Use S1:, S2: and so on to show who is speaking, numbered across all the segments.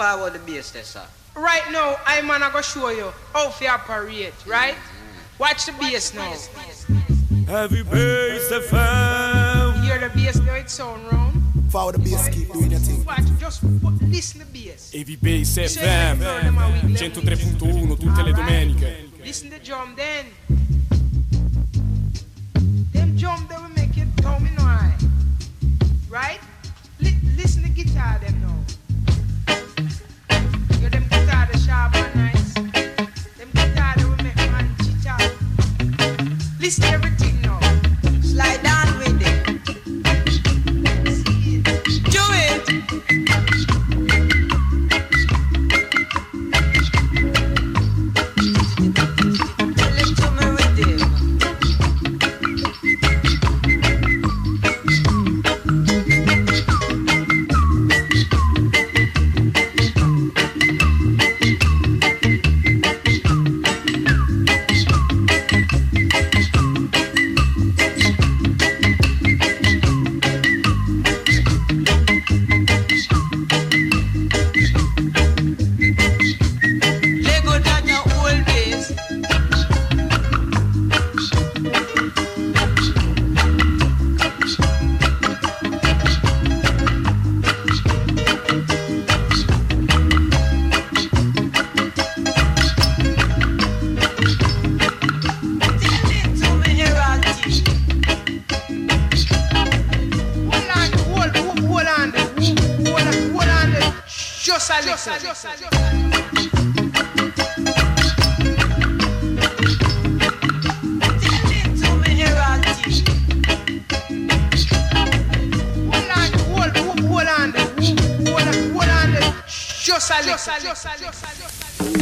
S1: power the bass there, sir.
S2: Right now, I'm gonna go show you how to operate, right? Mm-hmm. Watch the bass now.
S3: Heavy bass FM.
S2: Hear the bass now, it sound round.
S4: Follow the bass, keep doing your thing.
S2: Watch, just listen to bass.
S3: Heavy Bass FM 103.1 tutte le domeniche.
S2: Listen to drum then. Them drum they will make it come in high. Right? Li- listen to the guitar them now. Listen everything there. just a little.
S5: Of Jordan, Jordan, there's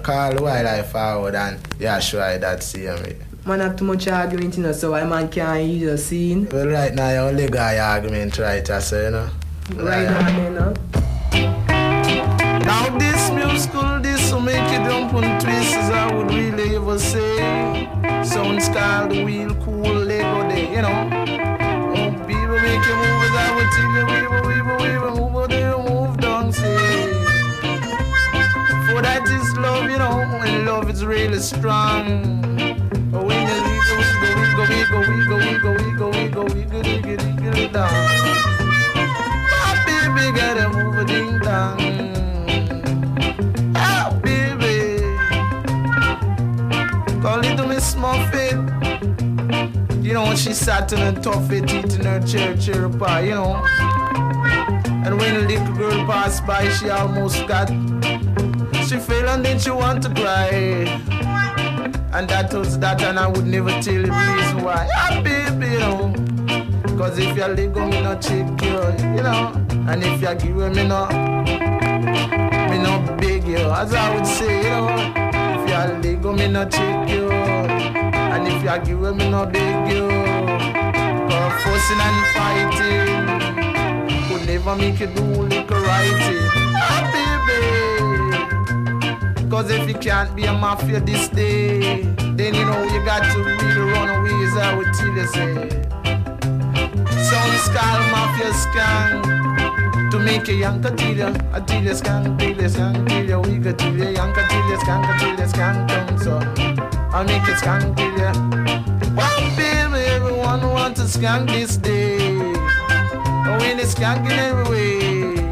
S6: call wildlife forward and yeah, sure I that same way.
S1: Man have too much argument, you know, so why man can't use the scene?
S6: Well, right now, you only got your argument right, I say, you know.
S1: Right now, you know.
S6: She almost got. She fell and then she want to cry. And that was that, and I would never tell you reason why. Ah, baby, you know. Cause if you let go, me not check you, you know. And if you give me no, me no beg you. As I would say, you know. If you let go, me not check you. And if you're give me no beg you. Cause fussing and fighting could never make you do like righting. Ah. Cause if you can't be a mafia this day, then you know you got to really run away, as I would tell you say. Some skull mafia skank to make a yanka till a till ya skank, till ya skank, till ya we go till ya yanka till skank, till ya skank down so. I make it skank till ya. Baby, everyone want to skank this day. When it's skanking everywhere.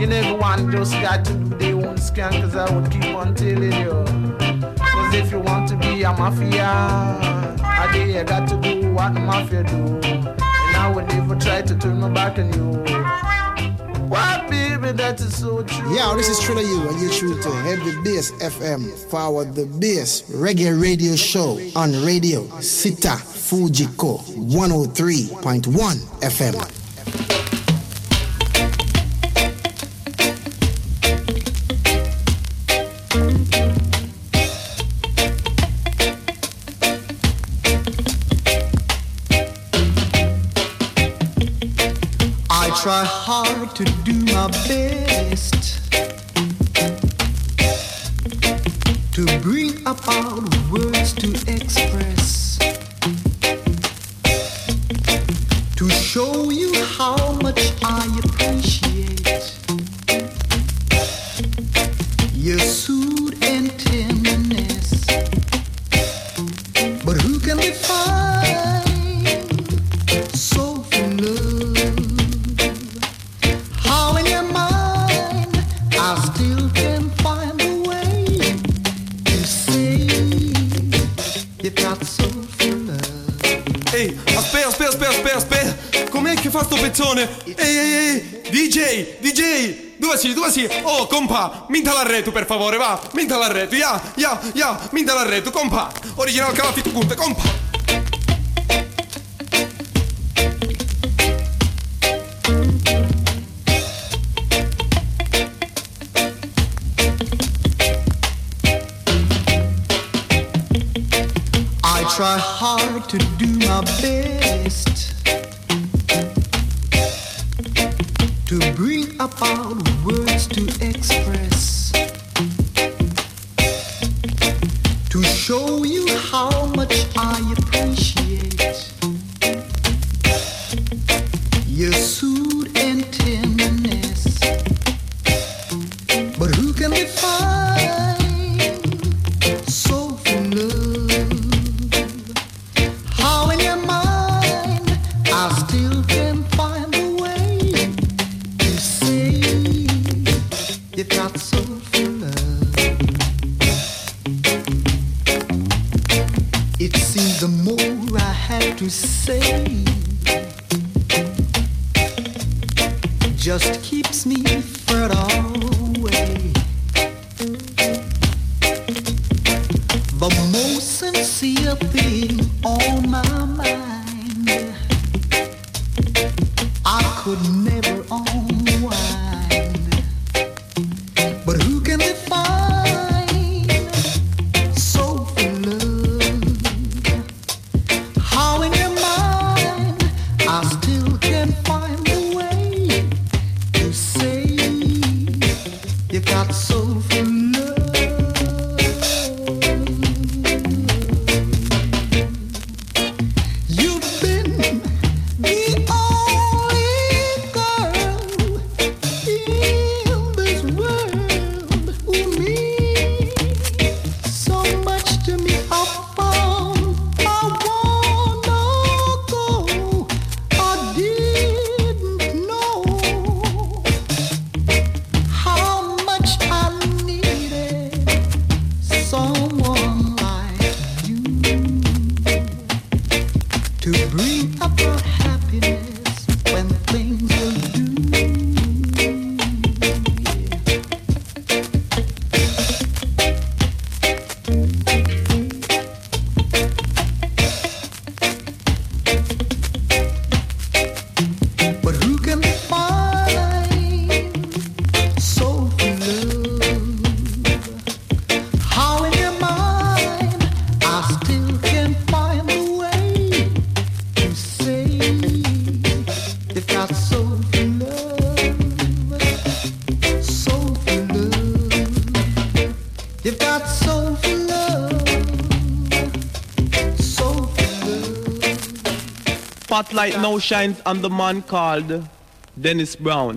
S6: You never want just got to do their own skank Cause I would keep on telling you Cause if you want to be a mafia I day you got to do what the mafia do And I would never try to turn my back on you Why baby that is so true
S4: Yeah, this is Triller You, and you're true to Heavy Bass FM. Forward the Bass Reggae Radio Show on Radio Città Fujiko 103.1 FM.
S7: Try hard to do my best to bring about
S8: sto pezzone? Ehi, ehi, ehi, DJ, DJ. Dove sei, dove sei? Oh, compa, minta l'arreto per favore, va. Minta l'arreto, ya, ya, ya, minta l'arreto, compa. Original calafito punte, compa.
S7: I try hard to do my best on
S9: light now shines on the man called Dennis Brown.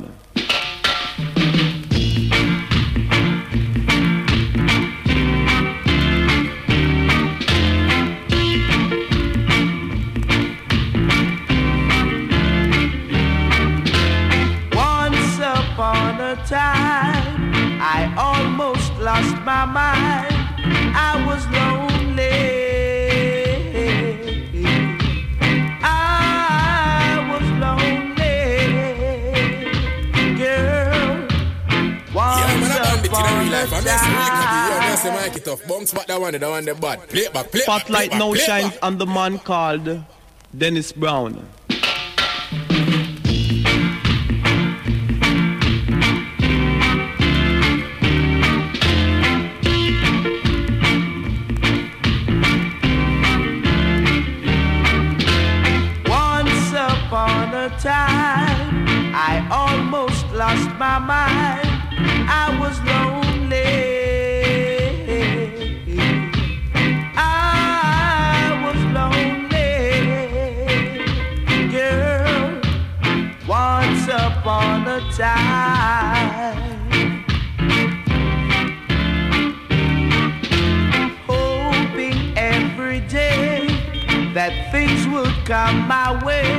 S10: the
S11: Mike it off. Bounce back that one, that one, the bad. Play back, play Spotlight back, play
S9: now
S11: back,
S9: shines on the man called Dennis Brown.
S10: my way.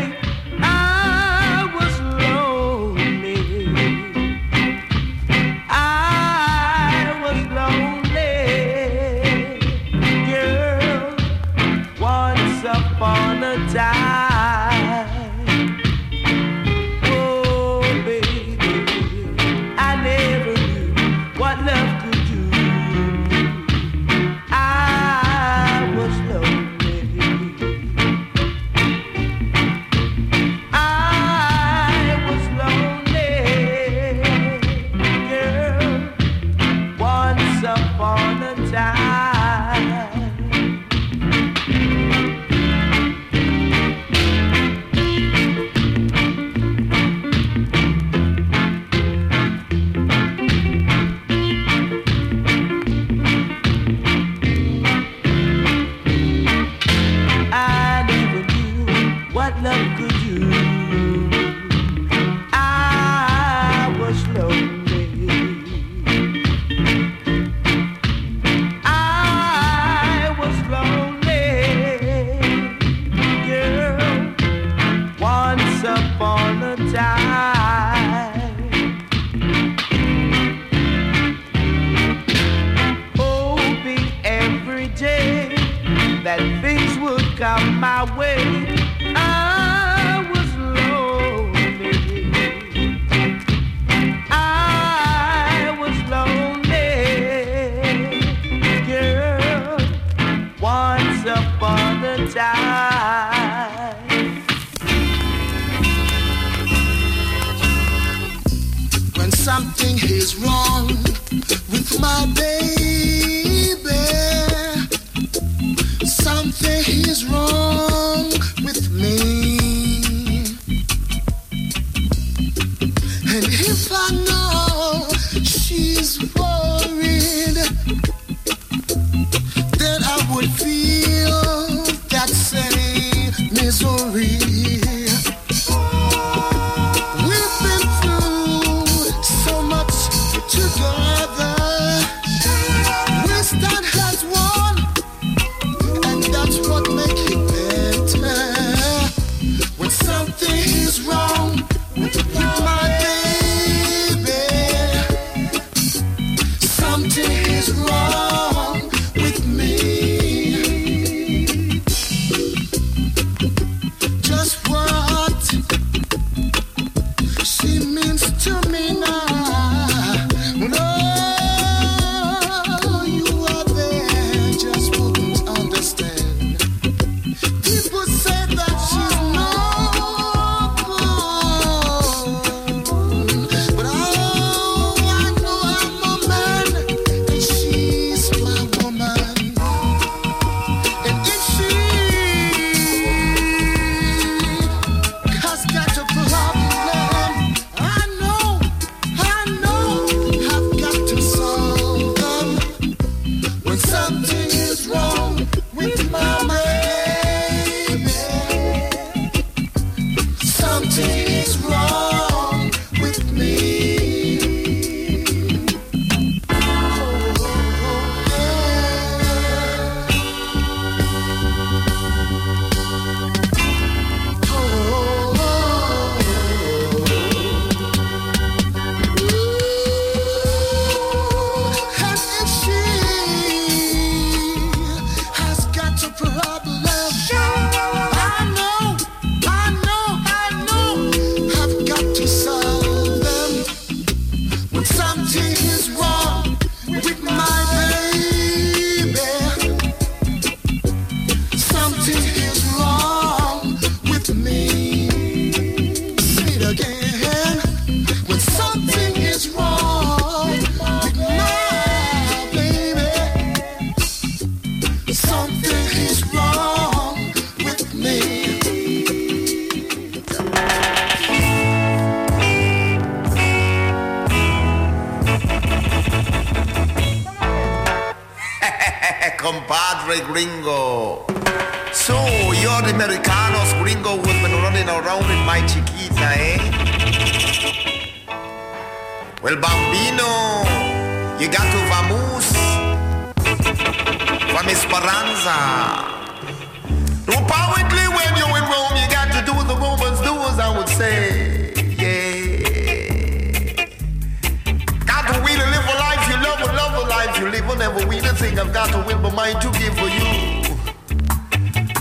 S12: Got to
S13: will my mind to give for you.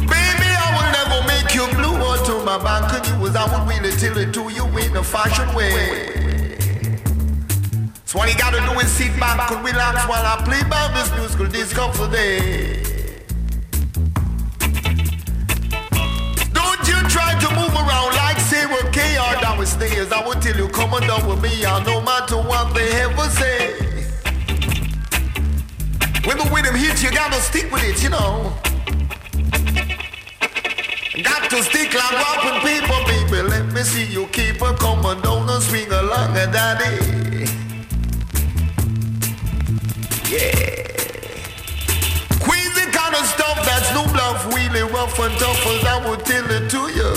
S13: Baby, I will never make you blue or to my back, and you was I would really tell it to you in a fashion way. So all you gotta do is sit back and relax while I play by this musical disco for day. Don't you try to move around like Sarah K or downstairs. I will tell you, come on down with me, I no matter what they ever say. When the rhythm hits, you gotta stick with it, you know. Got to stick like rapping people, baby. Let me see you keep her coming down and swing along, and daddy. Yeah. Queasy kind of stuff that's no bluff, really rough and tough as I would tell it to you.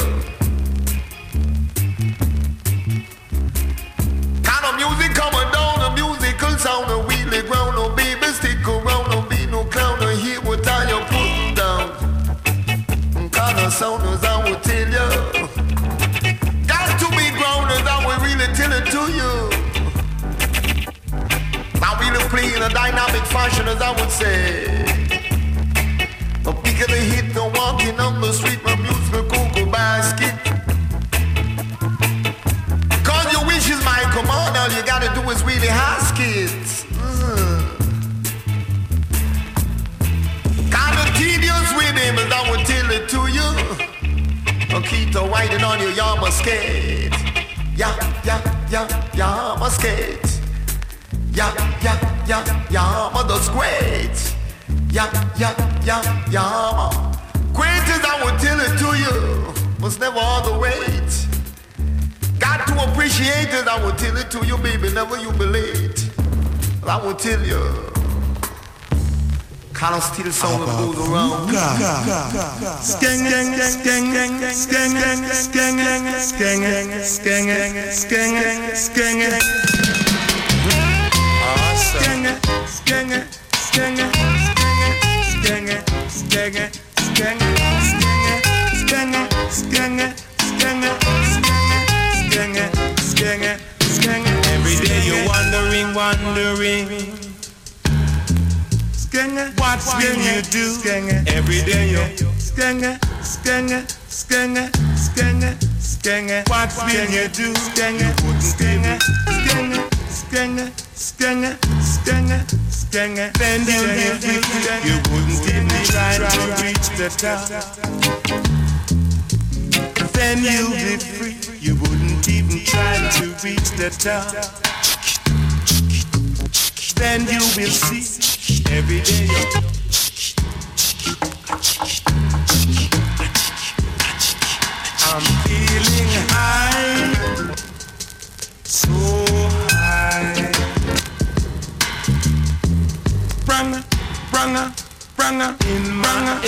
S13: Kind of music coming down, a musical sound, fashion as I would say. No pick of the hit, no walking on the street, my music cocoa basket. Cause your wish is my command, all you gotta do is really ask it. Mm. Kinda tedious with him as I would tell it to you. I'll keep the whiting on your yarmulke skate. Yeah, yeah.
S14: yeah, I'm skate. Yeah, yeah, yeah, yeah, does great. Yeah, yeah, yeah, yeah, Great as I will tell it to you, must never underweight. Got to appreciate it, I will tell it to you, baby, never you be late. I will tell you. Kind of still sound that goes around.
S3: Skeng, skeng, skeng, skeng, skeng, skeng, skeng, skeng, skeng, skeng, skeng. Skeng, skeng, skeng, skeng, skeng, skeng, skeng, what will you do? Skanger, skanger, skanger, skanger stinger, stinger, stinger. Bending every stinger. You wouldn't give me trying to reach the top. Then you'll be free. You wouldn't even try to reach the top. Then you will see every day. I'm feeling high, so high. Branga, branga, branga, in my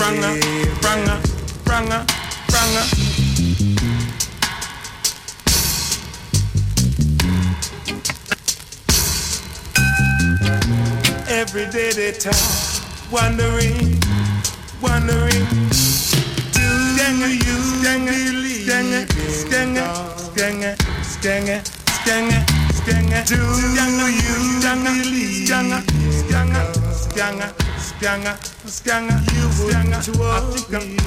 S3: branga, branga, branga, branga. Every day they talk, wondering, wondering. Do you believe in God? Skenge, skenge, skenge, skenge. Do you believe in Skenge, skenge. You wouldn't worry.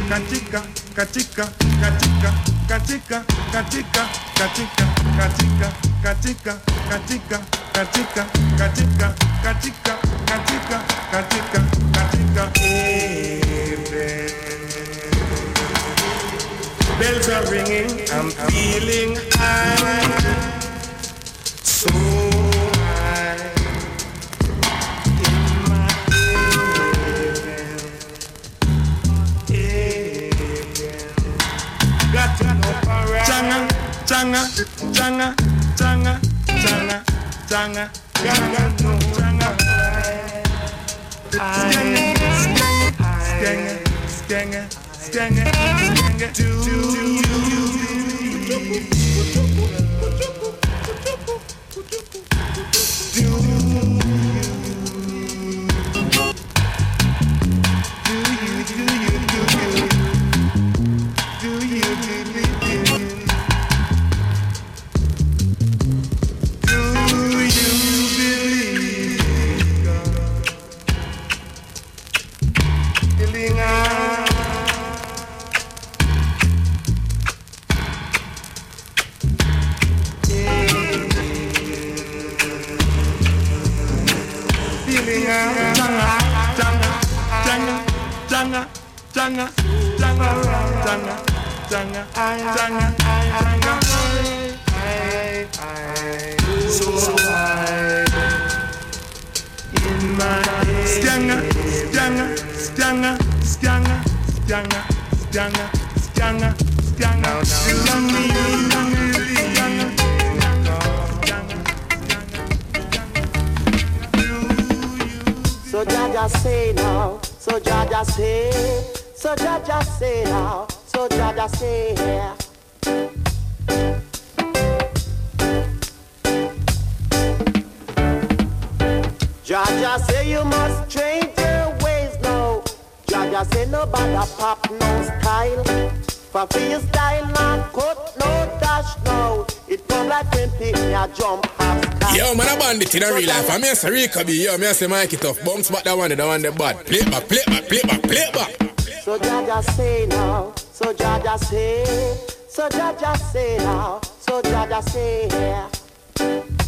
S3: Katika, katika, katika, katika, katika, katika, katika, katika, katika, katika, katika, katika, katika, katika, katika, Bells are ringing, I'm feeling high, tanga tanga tanga tanga tanga ganga no tanga skenge skenge skenge skenge skenge do do do.
S15: Do. Jaja say you must change your ways now. Jaja say nobody pop no style. For free style, not cut no dash now. It come like when ya jump half.
S16: Yo, man, a bandit in a real life. I'm here, Sarika B. Yo, me I say Mike it off. Bounce back that one, that one, the bad. Play back, play back, play back, play back.
S15: So Jaja say now, so Jaja say, so Jaja say now, so Jaja say yeah.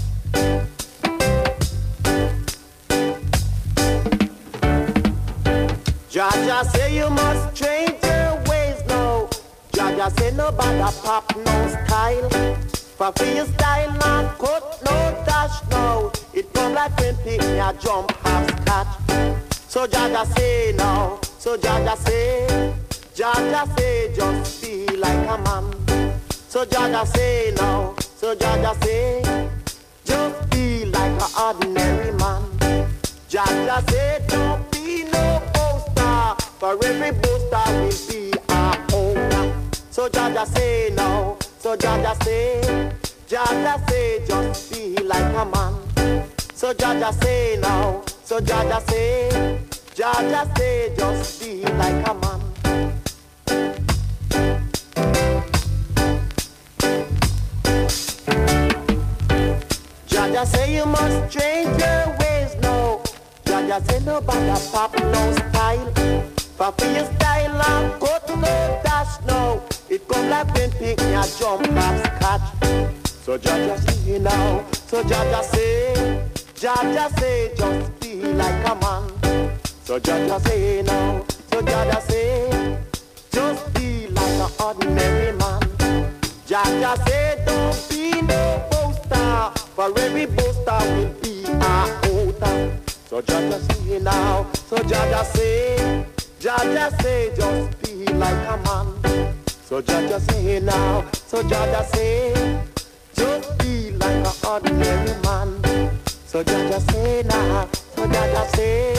S15: Jaja say you must change your ways now. Jaja say nobody pop no style. For feel style not cut no dash no. It come like when pick me a jump half scotch. So Jaja say no, so Jaja say, Jaja say just feel like a man. So Jaja say no, so Jaja say, just feel like an ordinary man. Jaja say don't be no for every poster will be a owner. So Jaja say no, so Jaja say, Jaja say just feel like a man. So Jaja say no, so Jaja say, Jaja say just feel like a man. Jaja say you must change your ways now. Jaja say nobody pop no style. Your style and cut no dash now. It come like when pick me a jump off scotch. So Jaja say now, so Jaja say, Jaja say just be like a man. So Jaja say now, so Jaja say, just feel like an ordinary man. Jaja say don't be no poster, for every poster will be a outer. So Jaja say now, so Jaja say, Jaja say just feel like a man. So Jaja say now, so Jaja say, just feel like an ordinary man. So Jaja say now, so Jaja say,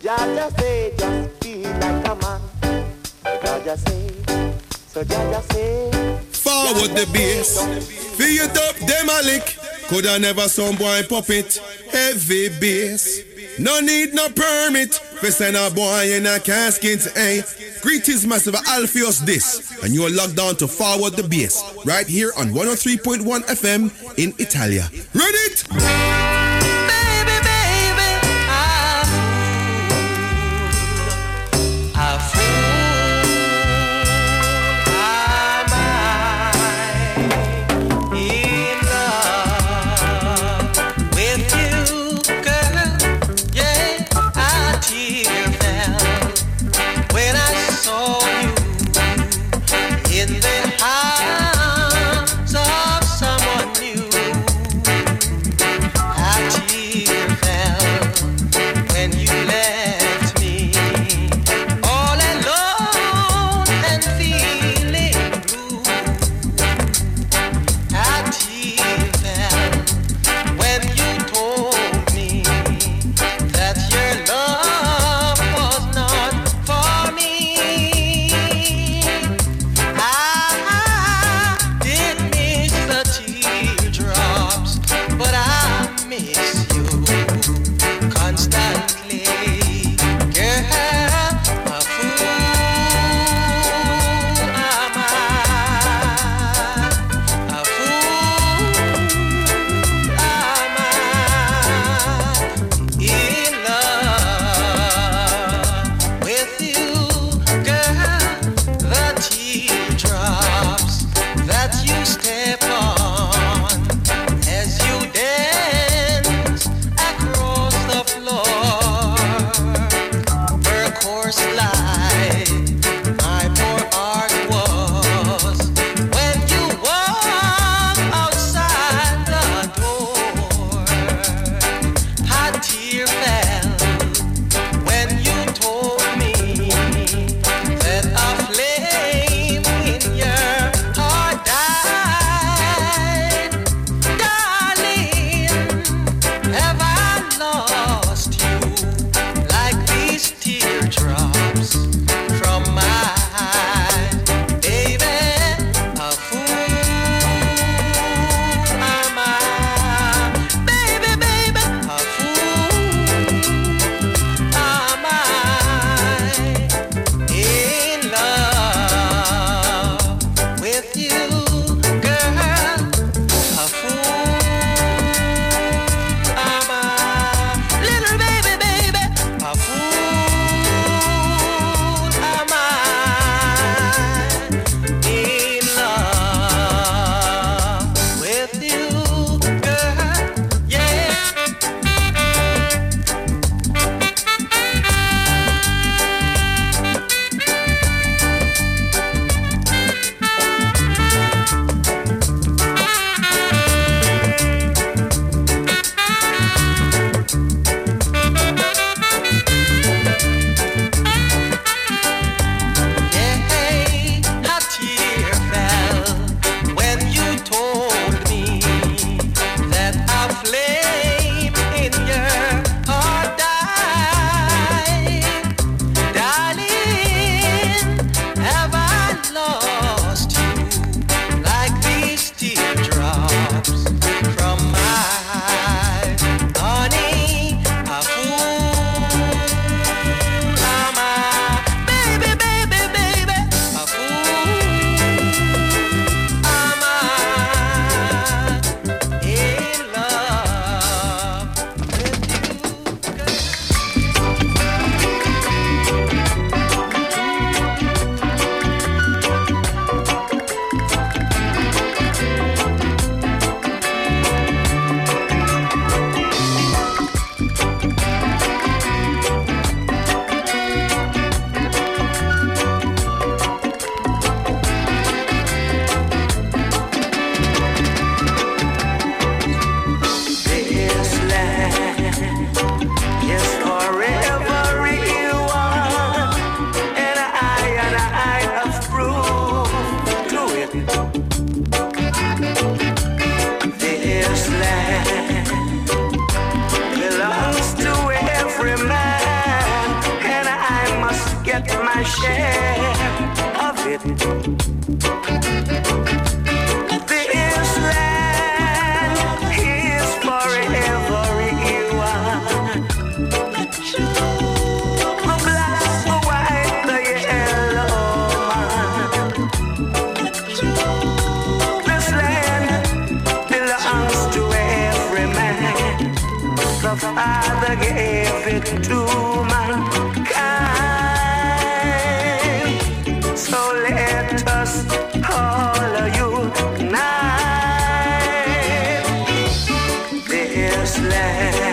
S15: Jaja say just feel like a man. So Jaja say, so Jaja say.
S16: Forward the bass. Feel it up, a. Coulda never some boy pop it. Heavy bass. No need no permit. For send a boy in a casket, eh? Greetings, massive Alpheus this. And you're locked down to Forward the Bass. Right here on 103.1 FM in Italia. Read it!
S17: land.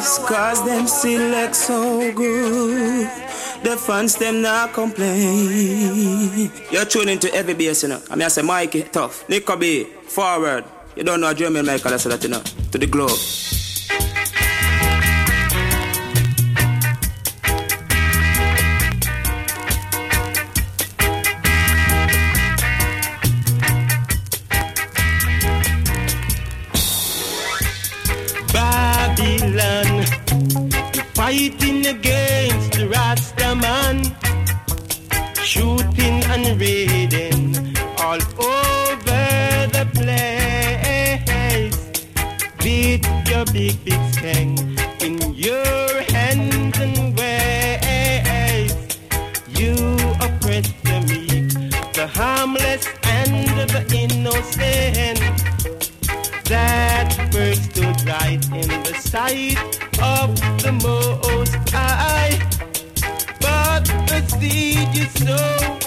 S18: nice, cause them select so good. The fans them not complain. You're tuning to every BS, you know. I mean, I say Mikey, tough. Nico B, forward. You don't know German Michael, I said that, you know. To the globe.
S19: big, big skank in your hands and ways. You oppress the meek, the harmless, and the innocent. That bird stood right in the sight of the Most High. But the seed you sow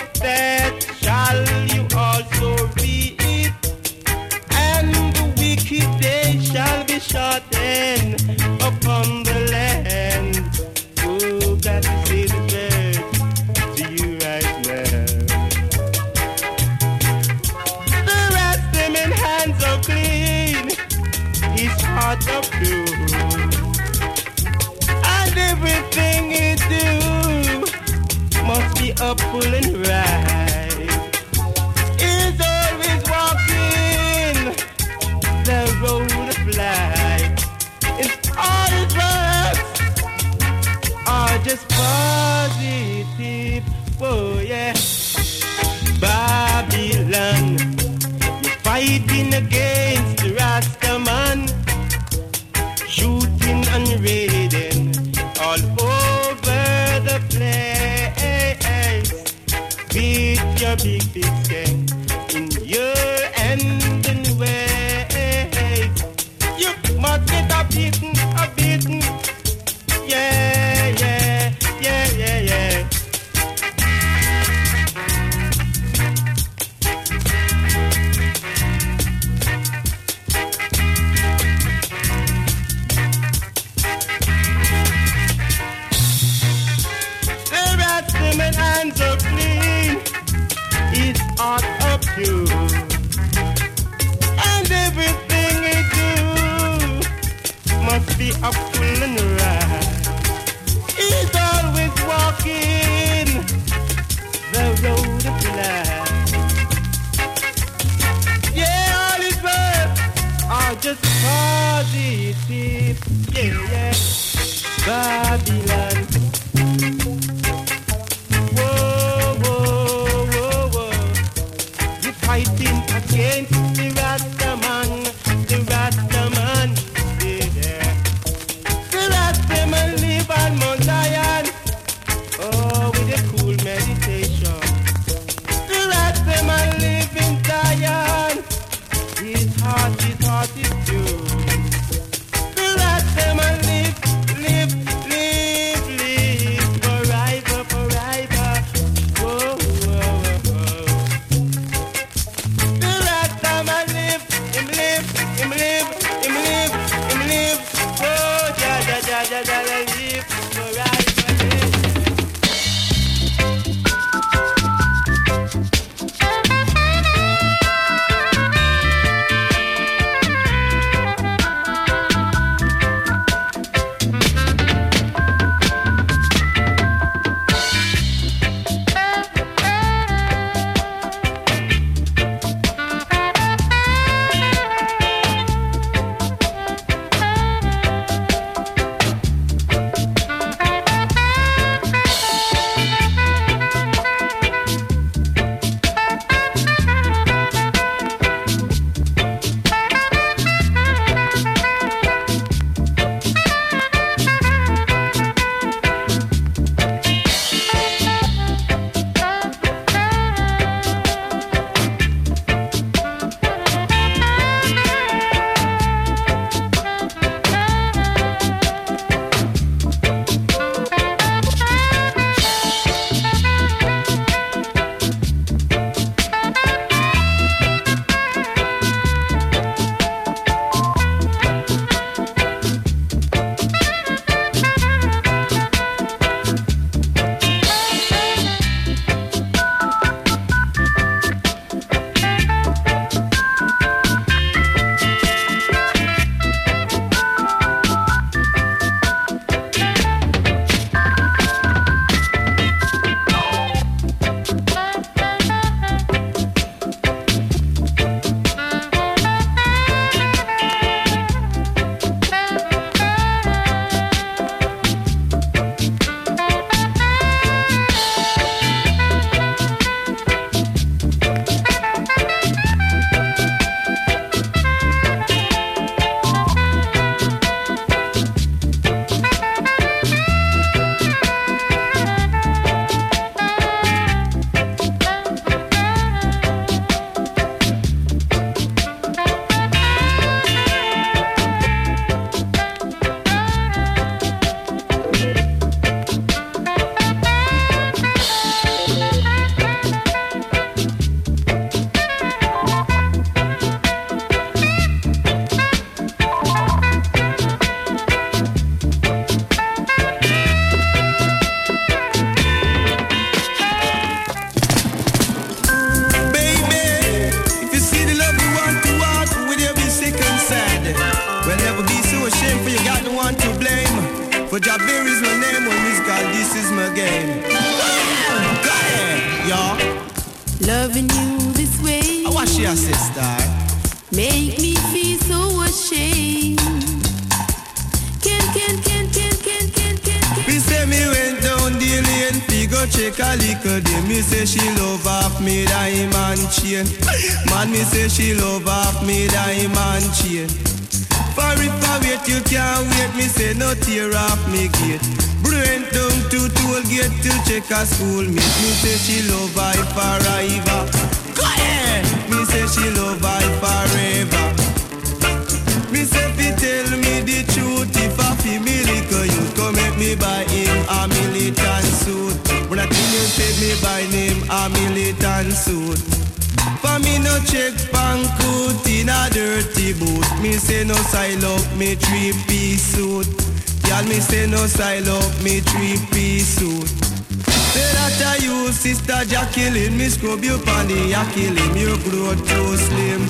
S19: You kill him,
S20: you grow too slim.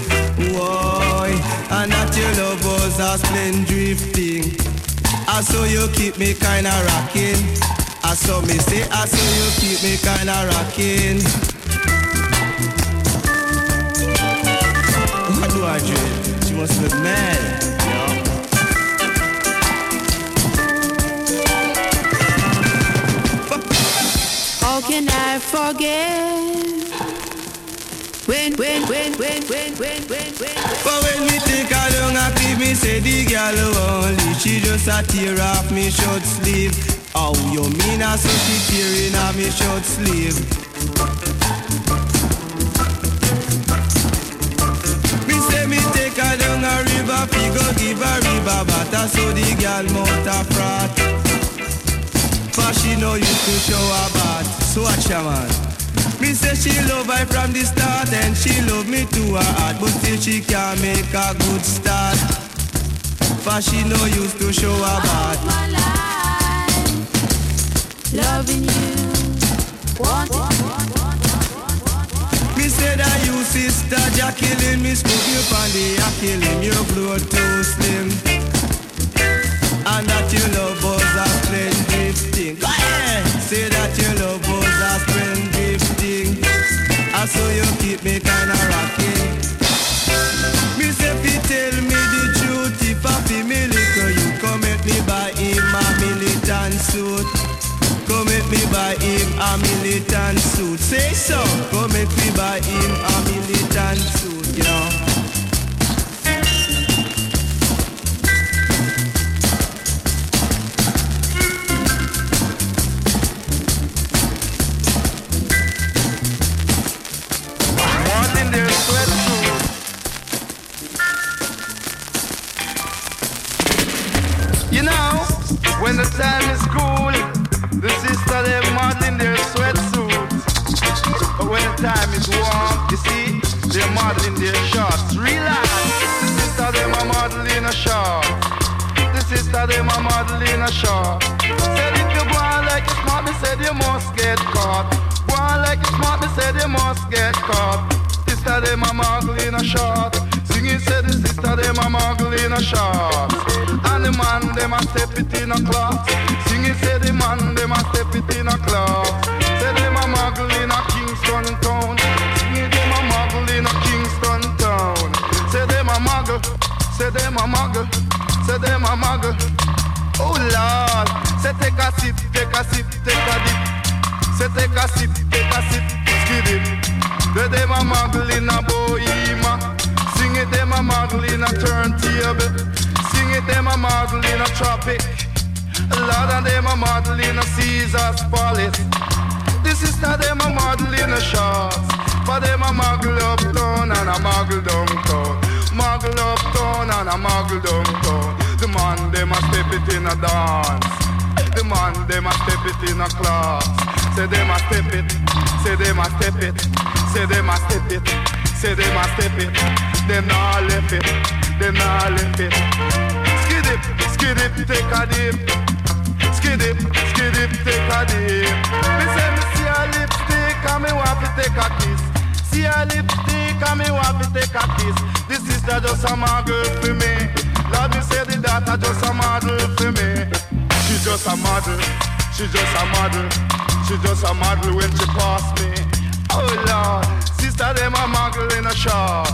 S20: Why? And that your lovers are splendid drifting. I saw you keep me kinda rocking. I saw me say, I saw you keep me kinda rocking. What do I do? She must be mad. How
S21: can I forget?
S20: But when me take her down a cliff, me say the girl won't. She just a tear off me short sleeve. Oh, you mean a so she tearing off me short sleeve? Me say me take her down a river, fi go give her river butter, so the girl mouth a frat. For she know used to show her bath. So watch her man. Me say she love I from the start and she love me to her heart But still she can't make a good start. For she no used to show her back
S21: my life, loving you. Want
S20: Me say that you sister Jack killing me. Scoop you on the air killing Your blood too slim. And that you love us a splendid thing. Go ahead. Say that you love So you keep me kinda rocking Me say you tell me the truth. If I feel me liquor You come make me buy him a militant suit. Come make me buy him a militant suit. Say so. Come make me buy him a militant suit You
S14: when the time is cool, the sister they model in their sweatsuits. But when the time is warm, you see, they're modeling their shorts. Relax, the sister they a model in a short. The sister they a model in a short. Said if you go on like you smart, me said you must get caught. Go on like you smart, me said you must get caught. Sister they a model in a short. Singing said the sister they a model in a short. Man they a step it in a cloth. Singing said the man they a step it in a cloth. Say them a muggle in a Kingston town. Singing them a muggle in a Kingston town. Say them a muggle. Say them a muggle. Say them a muggle. Oh Lord. Say take a sip, take a sip, take a dip. Say take a sip, take a sip, skid it. Say them a muggle in a bohema. Them in a tropic. A lot of them a model in a Caesar's palace. This The sister them a model in a shorts. For them a muggle uptown and a muggle downtown. Muggle uptown and a muggle downtown. The man them a step it in a dance. The man them a step it in a class. Say them a step it. Say them a step it. Say them a step it. Say them a step it. Them not left it. Them not left it. Skid it, take a dip. Skid it, skid it, take a dip. Me say me see a lipstick and me want to take a kiss. See a lipstick and me want to take a kiss. This sister just a model for me. Lord me say the daughter just a model for me. She just a model. She just a model. She just a model when she pass me. Oh Lord, sister them a model in a short.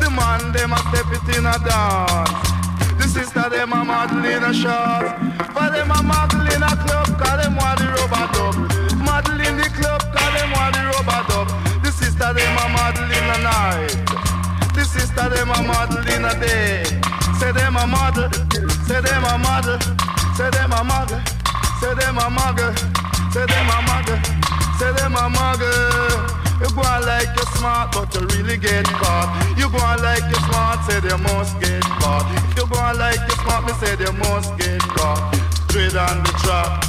S14: The man them a step it in a dance. The sister them a model in a short. But them a model in a club cause them want the rubber dub. Model in the club cause them want the rubber dub. The sister them a model in a night. The sister them a model in a day. Say them a model. Say them a model. Say them a model. Say them a model. Say them a model. Say them a model. You go on like you're smart, but you really get caught. You go on like you're smart, say they must get caught. You go on like you're smart, me say they must get caught. Trade on the track.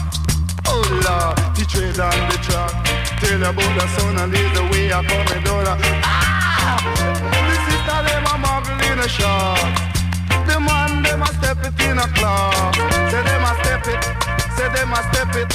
S14: Oh Lord, the trade on the track. Tell you about the sun and leave the way I come and down. Ah! The sister them a muggle in a shot. The man them a step it in a club. Say them a step it. Say them a step it.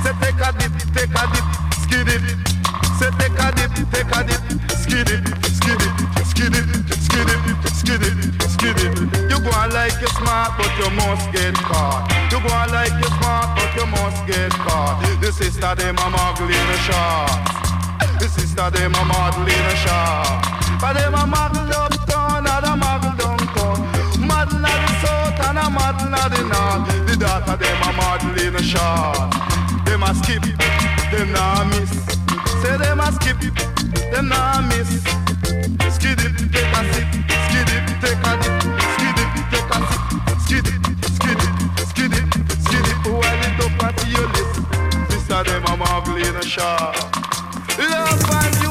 S14: Say take a dip, take a dip, skid it. Say take a dip, take a dip, skid it, skid it, skid it, skid it, skid it, skid it. You go on like you're smart, but you must get caught. You go on like you're smart, but you must get caught. The sister them a muggle in a shorts. The sister them a model in a shorts. But them a muggle uptown and a muggle downtown. Model at the south and a model at the north. The daughter them a model in a shorts. Them a skip, them nah miss.
S13: Skip, them nah miss. Skid it, take a sip, skid it, take a dip, skid it, take a sip, skid it, skid it, skid it, skid it, while it up at your. This are them a Marvelina Shaw. Love and music.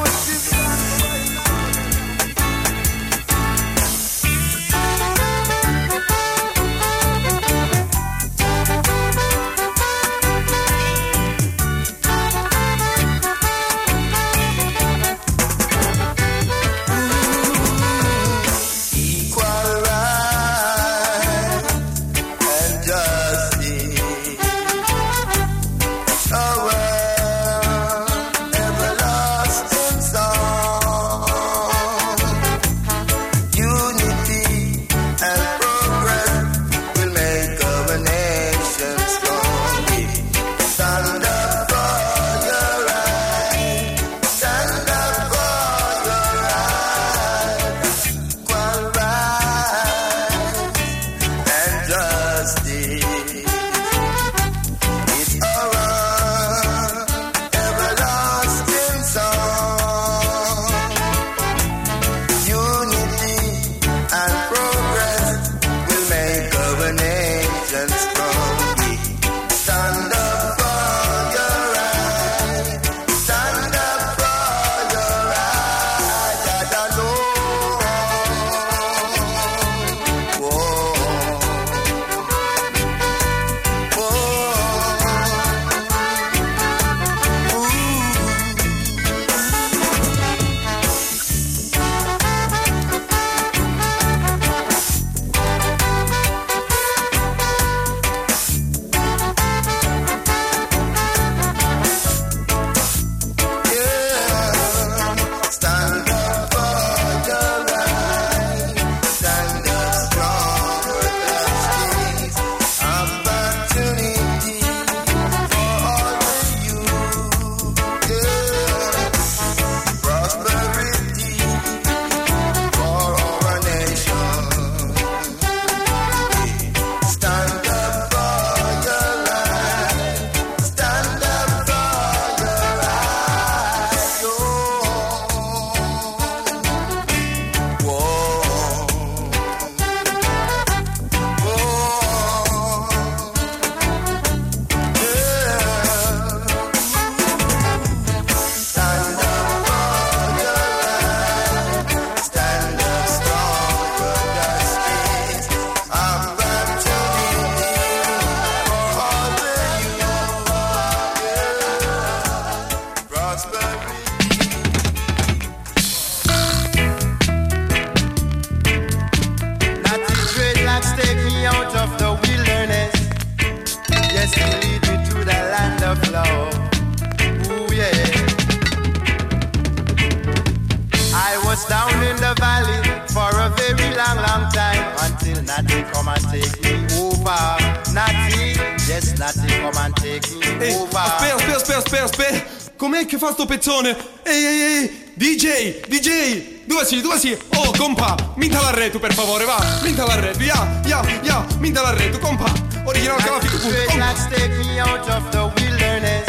S8: Fa sto pezzone? Ehi, ehi, ehi, DJ, DJ, dove sei, dove sei? Oh, compa, minta l'arreto per favore, va, minta l'arreto, ya, ya, ya, minta l'arreto, compa. Original grafico, punto, compa.
S13: Dreadlocks take me out of the wilderness.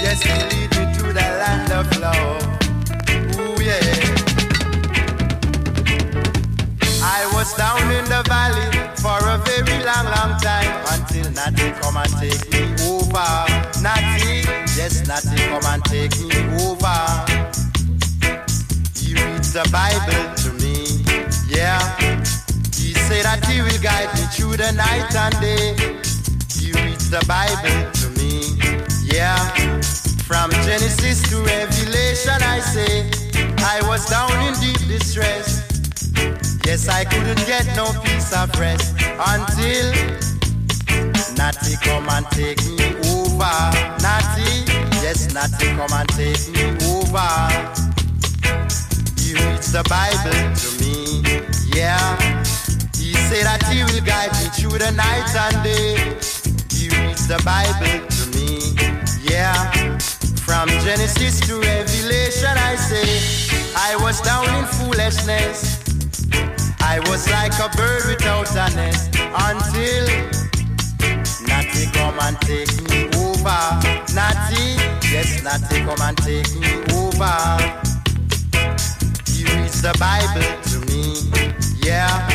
S13: Yes, they lead me to the land of love. Ooh, yeah. I was down in the valley for a very long, long time until Natty come and take me over. Natty, Natty come and take me over. He reads the Bible to me, yeah. He said that he will guide me through the night and day. He reads the Bible to me, yeah. From Genesis to Revelation, I say, I was down in deep distress. Yes, I couldn't get no peace of rest until Natty come and take me over. Natty, yes, Natty come and take me over. He reads the Bible to me, yeah. He said that he will guide me through the night and day. He reads the Bible to me, yeah. From Genesis to Revelation, I say, I was down in foolishness. I was like a bird without a nest until Natty come and take me yes,
S22: Yes, come and take me over. He reads the Bible to me. Yeah.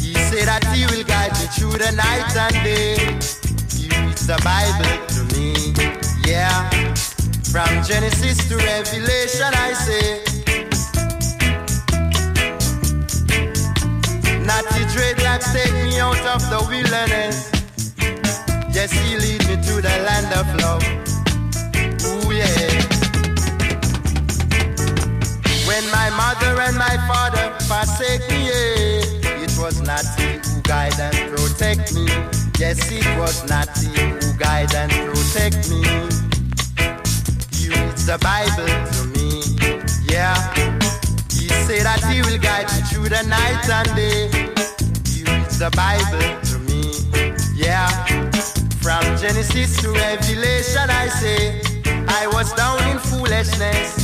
S22: He said that he will guide me through the night and day. He reads the Bible to me. Yeah. From Genesis to Revelation, I say. Natty dreadlocks take me out of the wilderness. Yes, he lead me to the land of love. When my mother and my father forsake me, eh, it was Natty who guide and protect me. Yes, it was Natty who guide and protect me. He reads the Bible to me, yeah. He say that he will guide me through the night and day. He reads the Bible to me, yeah. From Genesis to Revelation, I say, I was down in foolishness.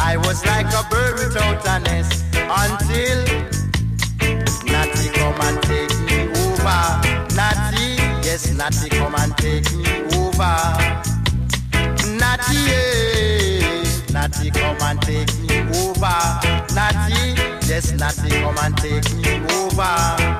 S22: I was like a bird without a nest until Natty come and take me over. Natty, yes, Natty come and take me over. Natty, yeah, Natty come and take me over. Natty, yes, Natty come and take me over.